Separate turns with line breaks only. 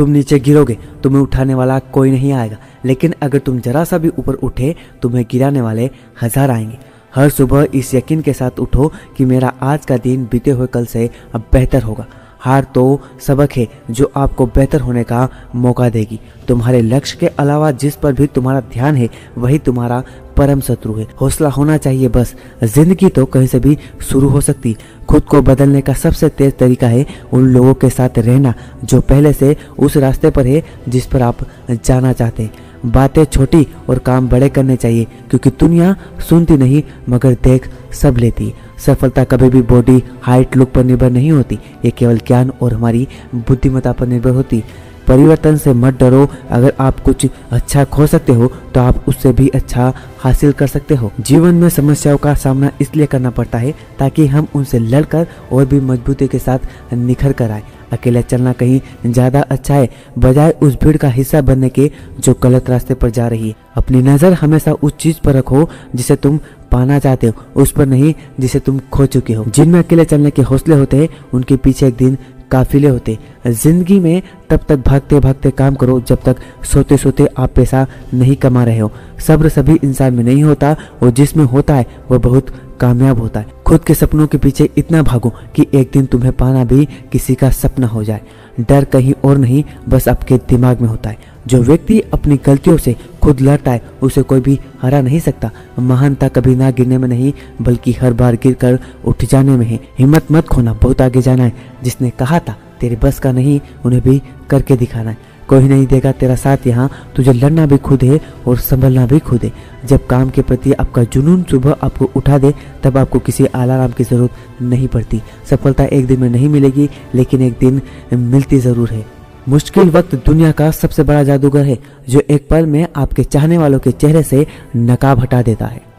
तुम नीचे गिरोगे, तुम्हें उठाने वाला कोई नहीं आएगा। लेकिन अगर तुम जरा सा भी ऊपर उठे, तुम्हें गिराने वाले हज़ार आएँगे। हर सुबह इस यकीन के साथ उठो कि मेरा आज का दिन बीते हुए कल से अब बेहतर होगा। हार तो सबक है, जो आपको बेहतर होने का मौका देगी। तुम्हारे लक्ष्य के अलावा जिस पर भी तुम्हारा ध्यान है, वही तुम्हारा परम शत्रु है। हौसला होना चाहिए बस। ज़िंदगी तो कहीं से भी शुरू हो सकती। खुद को बदलने का सबसे तेज तरीका है उन लोगों के साथ रहना, जो पहले से उस रास्ते पर है जिस पर आप जाना चाहते हैं। बातें छोटी और काम बड़े करने चाहिए, क्योंकि दुनिया सुनती नहीं, मगर देख सब लेती। सफलता कभी भी बॉडी हाइट लुक पर निर्भर नहीं होती, ये केवल ज्ञान और हमारी बुद्धिमत्ता पर निर्भर होती। परिवर्तन से मत डरो। अगर आप कुछ अच्छा खो सकते हो तो आप उससे भी अच्छा हासिल कर सकते हो। जीवन में समस्याओं का सामना इसलिए करना पड़ता है ताकि हम उनसे लड़कर और भी मजबूती के साथ निखर कर आए। अकेले चलना कहीं ज़्यादा अच्छा है, बजाय उस भीड़ का हिस्सा बनने के जो गलत रास्ते पर जा रही है। अपनी नज़र हमेशा उस चीज़ पर रखो जिसे तुम पाना चाहते हो, उस पर नहीं जिसे तुम खो चुके हो। जिनमें अकेले चलने के हौसले होते हैं, उनके पीछे एक दिन काफिले होते। ज़िंदगी में तब तक भागते भागते काम करो जब तक सोते सोते आप पैसा नहीं कमा रहे हो। सब्र सभी इंसान में नहीं होता और जिसमें होता है वह बहुत कामयाब होता है। खुद के सपनों के पीछे इतना भागो कि एक दिन तुम्हें पाना भी किसी का सपना हो जाए। डर कहीं और नहीं, बस आपके दिमाग में होता है। जो व्यक्ति अपनी गलतियों से खुद लड़ता है उसे कोई भी हरा नहीं सकता। महानता कभी ना गिरने में नहीं, बल्कि हर बार गिर कर उठ जाने में है। हिम्मत मत खोना, बहुत आगे जाना है। जिसने कहा था, तेरे बस का नहीं, उन्हें भी करके दिखाना है। कोई नहीं देगा तेरा साथ यहाँ, तुझे लड़ना भी खुद है और संभलना भी खुद है। जब काम के प्रति आपका जुनून सुबह आपको उठा दे, तब आपको किसी अलार्म की ज़रूरत नहीं पड़ती। सफलता एक दिन में नहीं मिलेगी, लेकिन एक दिन मिलती ज़रूर है। मुश्किल वक्त दुनिया का सबसे बड़ा जादूगर है, जो एक पल में आपके चाहने वालों के चेहरे से नकाब हटा देता है।